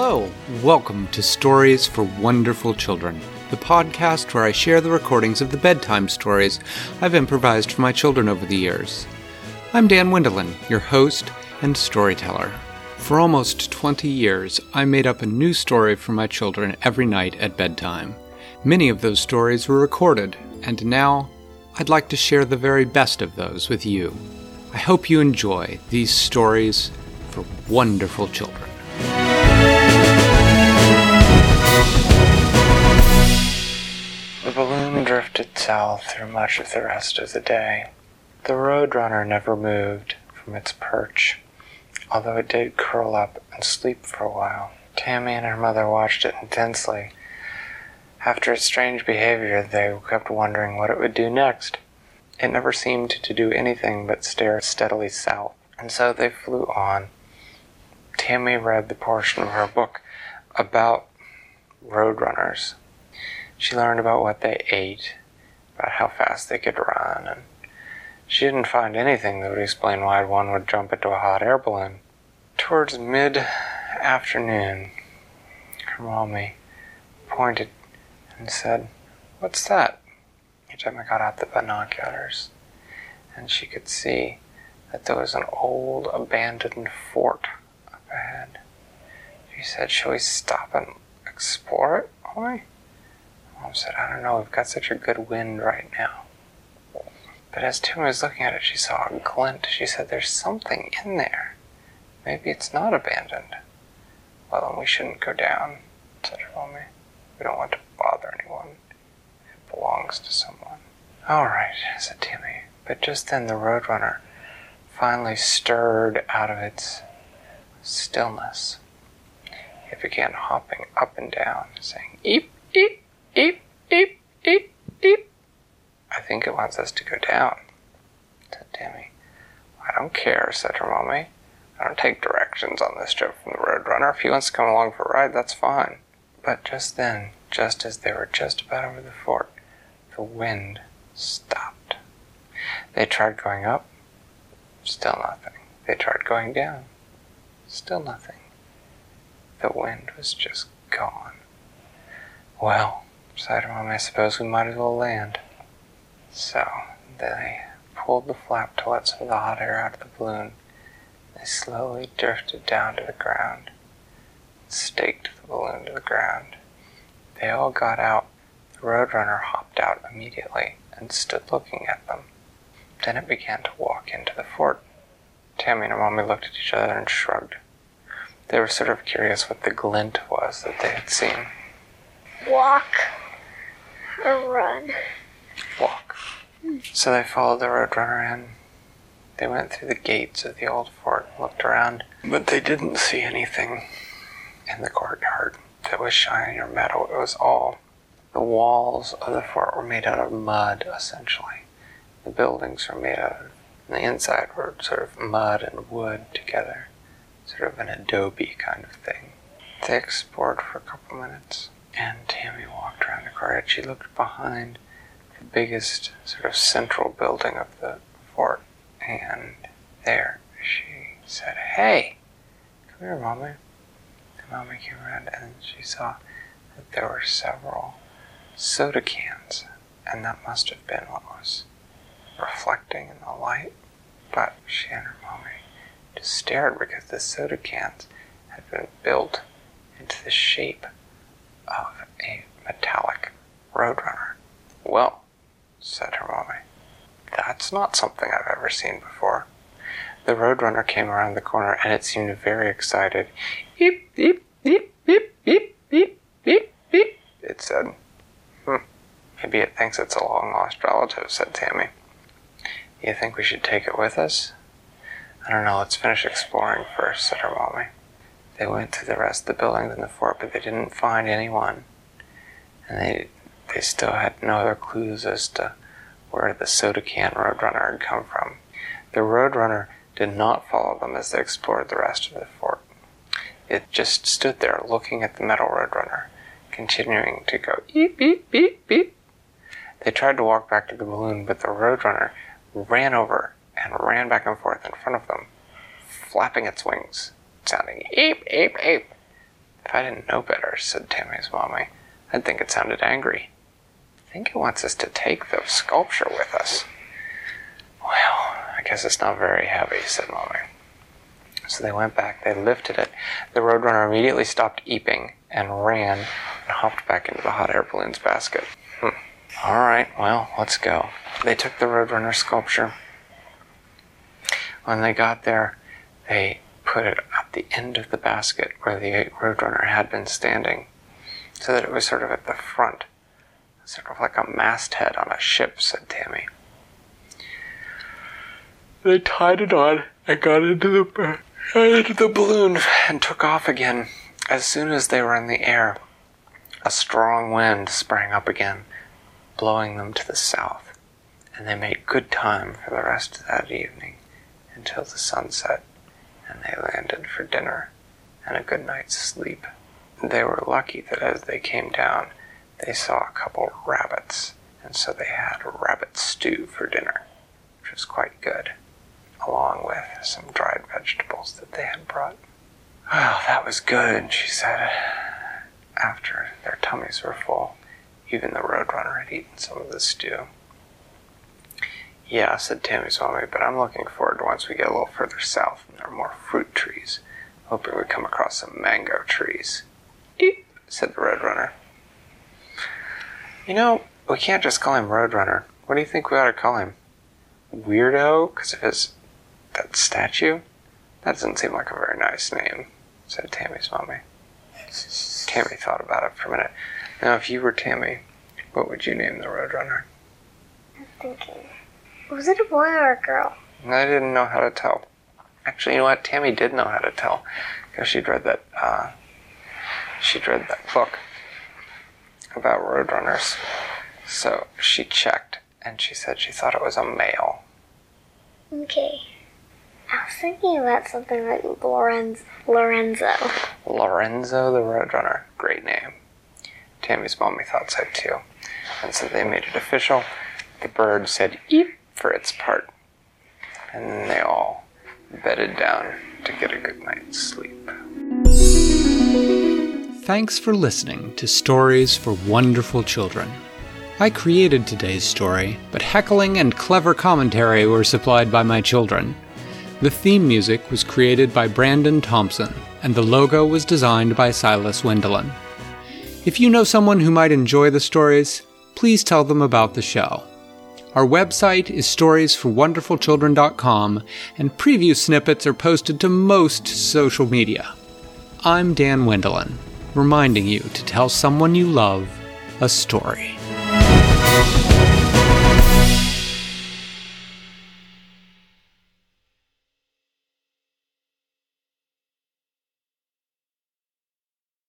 Hello, welcome to Stories for Wonderful Children, the podcast where I share the recordings of the bedtime stories I've improvised for my children over the years. I'm Dan Wendelin, your host and storyteller. For almost 20 years, I made up a new story for my children every night at bedtime. Many of those stories were recorded, and now I'd like to share the very best of those with you. I hope you enjoy these stories for wonderful children. South through much of the rest of the day. The roadrunner never moved from its perch, although it did curl up and sleep for a while. Tammy and her mother watched it intensely. After its strange behavior, they kept wondering what it would do next. It never seemed to do anything but stare steadily south, and so they flew on. Tammy read the portion of her book about roadrunners. She learned about what they ate, about how fast they could run, and she didn't find anything that would explain why one would jump into a hot air balloon. Towards mid afternoon, mommy pointed and said, What's that? Gemma got out the binoculars, and she could see that there was an old abandoned fort up ahead. She said, Shall we stop and explore it, Molly? Mom said, I don't know, we've got such a good wind right now. But as Tim was looking at it, she saw a glint. She said, There's something in there. Maybe it's not abandoned. Well, then we shouldn't go down, said her mommy. We don't want to bother anyone. It belongs to someone. All right, said Timmy. But just then the roadrunner finally stirred out of its stillness. It began hopping up and down, saying, Eep, eep, eep, eep, eep, eep. I think it wants us to go down, said Timmy. I don't care, said her mommy. I don't take directions on this trip from the roadrunner. If he wants to come along for a ride, that's fine. But just then, just as they were just about over the fort, the wind stopped. They tried going up, still nothing. They tried going down, still nothing. The wind was just gone. Well, her mom, I suppose we might as well land. So they pulled the flap to let some of the hot air out of the balloon. They slowly drifted down to the ground, staked the balloon to the ground. They all got out. The roadrunner hopped out immediately and stood looking at them. Then it began to walk into the fort. Tammy and her mommy looked at each other and shrugged. They were sort of curious what the glint was that they had seen. Walk or run. Walk. So they followed the roadrunner in. They went through the gates of the old fort and looked around, but they didn't see anything in the courtyard that was shiny or metal. It was all the walls of the fort were made out of mud, essentially. The buildings were made out of, the inside were sort of mud and wood together, sort of an adobe kind of thing. They explored for a couple minutes, and She looked behind the biggest sort of central building of the fort, and there she said, Hey, come here, Mommy. The mommy came around and she saw that there were several soda cans, and that must have been what was reflecting in the light. But she and her mommy just stared because the soda cans had been built into the shape of a metallic roadrunner. Well, said her mommy, that's not something I've ever seen before. The roadrunner came around the corner and it seemed very excited. Beep, beep, beep, beep, beep, beep, beep, beep, it said. Hmm, maybe it thinks it's a long lost relative, said Tammy. You think we should take it with us? I don't know, let's finish exploring first, said her mommy. They went through the rest of the buildings in the fort, but they didn't find anyone. And they they still had no other clues as to where the soda can roadrunner had come from. The roadrunner did not follow them as they explored the rest of the fort. It just stood there looking at the metal roadrunner, continuing to go beep beep beep beep they tried to walk back to the balloon, but the roadrunner ran over and ran back and forth in front of them, flapping its wings, sounding eep, eep, eep. If I didn't know better, said Tammy's mommy, I'd think it sounded angry. I think he wants us to take the sculpture with us. Well, I guess it's not very heavy, said mommy. So they went back, they lifted it. The Roadrunner immediately stopped eeping and ran and hopped back into the hot air balloon's basket. Hmm. All right, well, let's go. They took the Roadrunner sculpture. When they got there, they put it at the end of the basket where the Roadrunner had been standing, so that it was sort of at the front, sort of like a masthead on a ship, said Tammy. They tied it on and got into the into the balloon and took off again. As soon as they were in the air, a strong wind sprang up again, blowing them to the south, and they made good time for the rest of that evening until the sunset, and they landed for dinner and a good night's sleep. They were lucky that as they came down, they saw a couple rabbits, and so they had rabbit stew for dinner, which was quite good along with some dried vegetables that they had brought. Well, that was good, she said, after their tummies were full. Even the Roadrunner had eaten some of the stew. Yeah, said Tammy's mommy, but I'm looking forward to once we get a little further south and there are more fruit trees. Hoping we come across some mango trees. Eep, said the Roadrunner. You know, we can't just call him Roadrunner. What do you think we ought to call him? Weirdo? Because of his that statue? That doesn't seem like a very nice name, said Tammy's mommy. Tammy thought about it for a minute. Now, if you were Tammy, what would you name the Roadrunner? I'm thinking. Was it a boy or a girl? I didn't know how to tell. Actually, you know what? Tammy did know how to tell because she'd read that. Uh, she'd read that book about roadrunners. So she checked, and she said she thought it was a male. Okay. I was thinking about something like Lorenz, Lorenzo. Lorenzo the Roadrunner. Great name. Tammy's mommy thought so too. And so they made it official. The bird said eep for its part. And they all bedded down to get a good night's sleep. Thanks for listening to Stories for Wonderful Children. I created today's story, but heckling and clever commentary were supplied by my children. The theme music was created by Brandon Thompson, and the logo was designed by Silas Wendelin. If you know someone who might enjoy the stories, please tell them about the show. Our website is storiesforwonderfulchildren.com, and preview snippets are posted to most social media. I'm Dan Wendelin, reminding you to tell someone you love a story.